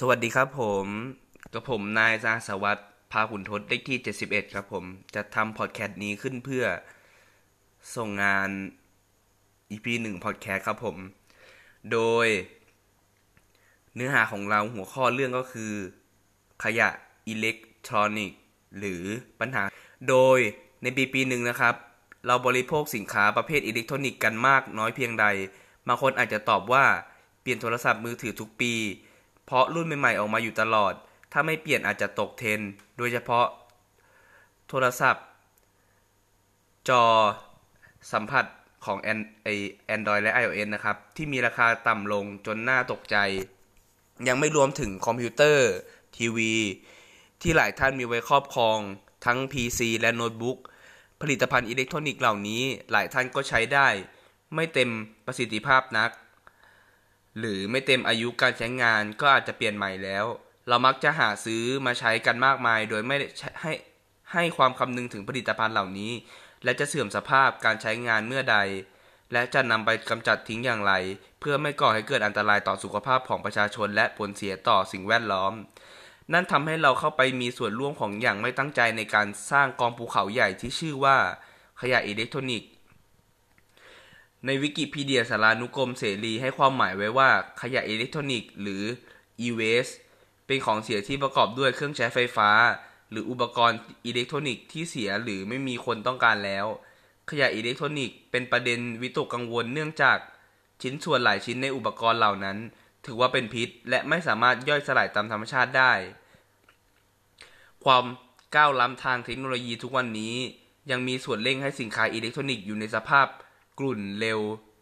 สวัสดีครับผมกับผมนายจาสวัสดิ์พาขุนทศเลขที่ 71 ครับผมจะทำพอดแคสต์นี้ขึ้นเพื่อส่งงาน EP 1พอดแคสต์ครับผม โดย เนื้อหาของเราหัวข้อเรื่องก็คือ ขยะอิเล็กทรอนิกส์หรือปัญหา โดยในปีปีหนึ่งนะครับ เราบริโภคสินค้าประเภทอิเล็กทรอนิกส์กันมากน้อยเพียงใดบางคนอาจจะตอบว่าเปลี่ยนโทรศัพท์มือถือทุกปี เพราะรุ่นใหม่ๆออกมาอยู่ตลอด ถ้าไม่เปลี่ยนอาจจะตกเทรนด์โดยเฉพาะ โทรศัพท์ จอสัมผัสของแอนไอ Android และ iOS นะครับ ที่มีราคาต่ำลงจนน่าตกใจ ยังไม่รวมถึงคอมพิวเตอร์ ทีวี ที่หลายท่านมีไว้ครอบครอง ทั้ง PC และโน้ตบุ๊กผลิตภัณฑ์อิเล็กทรอนิกส์เหล่านี้หลายท่านก็ใช้ได้ ไม่เต็มประสิทธิภาพนัก หรือไม่เต็มอายุการใช้งานก็อาจจะเปลี่ยนใหม่แล้ว เรามักจะหาซื้อมาใช้กันมากมาย โดยไม่ให้ให้ความคำนึงถึงผลิตภัณฑ์เหล่านี้ และจะเสื่อมสภาพการใช้งานเมื่อใด และจะนำไปกำจัดทิ้งอย่างไร เพื่อไม่ก่อให้เกิดอันตรายต่อสุขภาพของประชาชน และผลเสียต่อสิ่งแวดล้อม นั่นทำให้เราเข้าไปมีส่วนร่วมของอย่างไม่ตั้งใจในการสร้างกองภูเขาใหญ่ที่ชื่อว่า ขยะอิเล็กทรอนิกส์ ในวิกิพีเดียสารานุกรมเสรีให้ความหมายไว้ว่าขยะอิเล็กทรอนิกส์หรือ e-waste เป็นของเสียที่ประกอบด้วยเครื่องใช้ไฟฟ้า หรืออุปกรณ์อิเล็กทรอนิกส์ที่เสียหรือไม่มีคนต้องการแล้ว ขยะอิเล็กทรอนิกส์เป็นประเด็นวิตกกังวลเนื่องจากชิ้นส่วนหลายชิ้นในอุปกรณ์เหล่านั้น ถือว่าเป็นพิษ และไม่สามารถย่อยสลายตามธรรมชาติได้ ความก้าวล้ำทางเทคโนโลยีทุกวันนี้ ยังมีส่วนเร่งให้สินค้าอิเล็กทรอนิกส์อยู่ในสภาพ ตกรุ่นเร็ว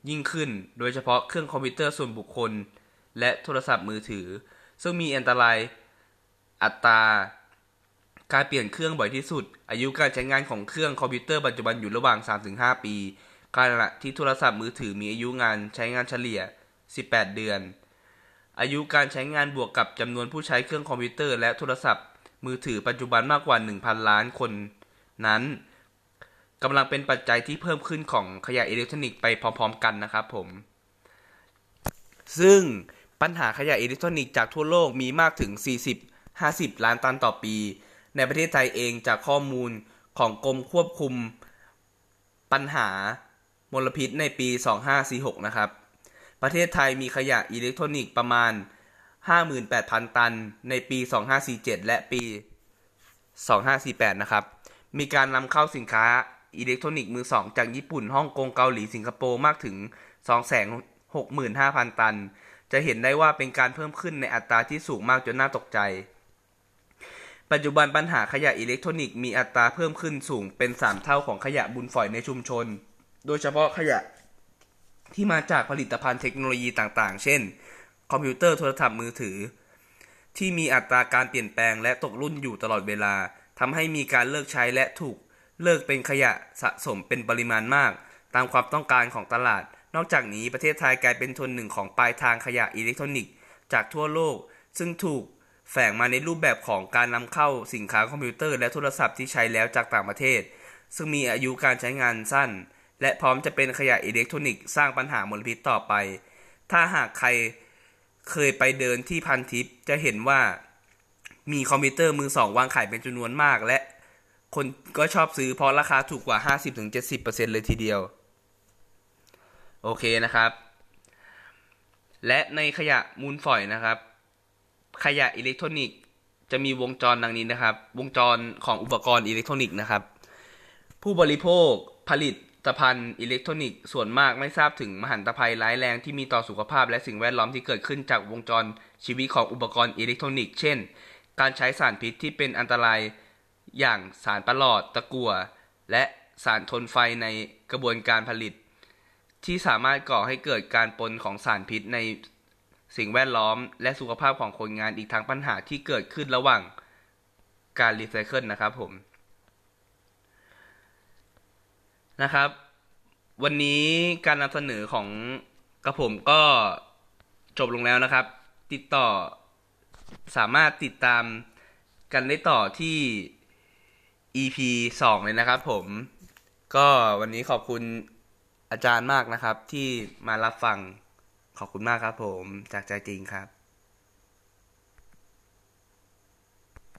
ยิ่งขึ้น โดยเฉพาะเครื่องคอมพิวเตอร์ส่วนบุคคล และโทรศัพท์มือถือ ซึ่งมีอันตรายอัตราการเปลี่ยนเครื่องบ่อยที่สุด อายุการใช้งานของเครื่องคอมพิวเตอร์ปัจจุบันอยู่ระหว่าง 3-5 ปีขณะที่โทรศัพท์มือถือมีอายุงานใช้งานเฉลี่ย 18 เดือน อายุการใช้งานบวกกับจำนวนผู้ใช้เครื่องคอมพิวเตอร์และโทรศัพท์มือถือปัจจุบันมากกว่า 1,000 ล้านคนนั้น กำลังเป็นปัจจัยที่เพิ่มขึ้นของขยะอิเล็กทรอนิกส์ไปพร้อมๆกันนะครับผม ซึ่งปัญหาขยะอิเล็กทรอนิกส์จากทั่วโลกมีมากถึง 40-50 ล้านตันต่อปี ในประเทศไทยเองจากข้อมูลของกรมควบคุมปัญหามลพิษในปี 2546 นะครับ ประเทศไทยมีขยะอิเล็กทรอนิกส์ประมาณ 58,000 ตันในปี 2547 และปี 2548 นะครับ มีการนำเข้าสินค้า อิเล็กทรอนิกส์มือสองจากญี่ปุ่นฮ่องกงเกาหลีสิงคโปร์มากถึง 265,000 ตัน จะเห็นได้ว่าเป็นการเพิ่มขึ้นในอัตราที่สูงมากจนน่าตกใจ ปัจจุบันปัญหาขยะอิเล็กทรอนิกส์มีอัตราเพิ่มขึ้นสูงเป็น 3 เท่าของขยะมูลฝอยในชุมชน โดยเฉพาะขยะที่มาจากผลิตภัณฑ์เทคโนโลยีต่างๆ เช่น คอมพิวเตอร์โทรศัพท์มือถือ ที่มีอัตราการเปลี่ยนแปลงและตกรุ่นอยู่ตลอดเวลาทำให้มีการเลิกใช้และถูก เลิกเป็นขยะสะสมเป็นปริมาณมาก ตามความต้องการของตลาด นอกจากนี้ประเทศไทยกลายเป็นทนหนึ่งของปลายทางขยะอิเล็กทรอนิกส์จากทั่วโลก ซึ่งถูกแฝงมาในรูปแบบของการนำเข้าสินค้าคอมพิวเตอร์และโทรศัพท์ที่ใช้แล้วจากต่างประเทศ ซึ่งมีอายุการใช้งานสั้น และพร้อมจะเป็นขยะอิเล็กทรอนิกส์สร้างปัญหามลพิษต่อไป ถ้าหากใครเคยไปเดินที่พันทิปจะเห็นว่า มีคอมพิวเตอร์มือสองวางขายเป็นจำนวนมาก และ คนก็ชอบซื้อเพราะราคาถูกกว่า 50-70%เลยทีเดียว โอเคนะครับ และในขยะมูลฝอยนะครับ ขยะอิเล็กทรอนิกส์จะมีวงจรดังนี้นะครับ วงจรของอุปกรณ์อิเล็กทรอนิกส์นะครับ ผู้บริโภคผลิตภัณฑ์อิเล็กทรอนิกส์ส่วนมากไม่ทราบถึงมหันตภัยร้ายแรงที่มีต่อสุขภาพและสิ่งแวดล้อมที่เกิดขึ้นจากวงจรชีวิตของอุปกรณ์อิเล็กทรอนิกส์ เช่น การใช้สารพิษที่เป็นอันตราย อย่างสารประหลอดตะกั่วและสารทนไฟในกระบวนการผลิต ที่สามารถก่อให้เกิดการปนของสารพิษในสิ่งแวดล้อม และสุขภาพของคนงานอีกทั้งปัญหาที่เกิดขึ้นระหว่างการรีไซเคิลนะครับผมนะครับ วันนี้การนำเสนอของกระผมก็จบลงแล้วนะครับ ติดต่อสามารถติดตามกันได้ต่อที่ EP สองเลยนะครับผม ก็วันนี้ขอบคุณอาจารย์มากนะครับ ที่มารับฟังขอบคุณมากครับผมจากใจจริงครับ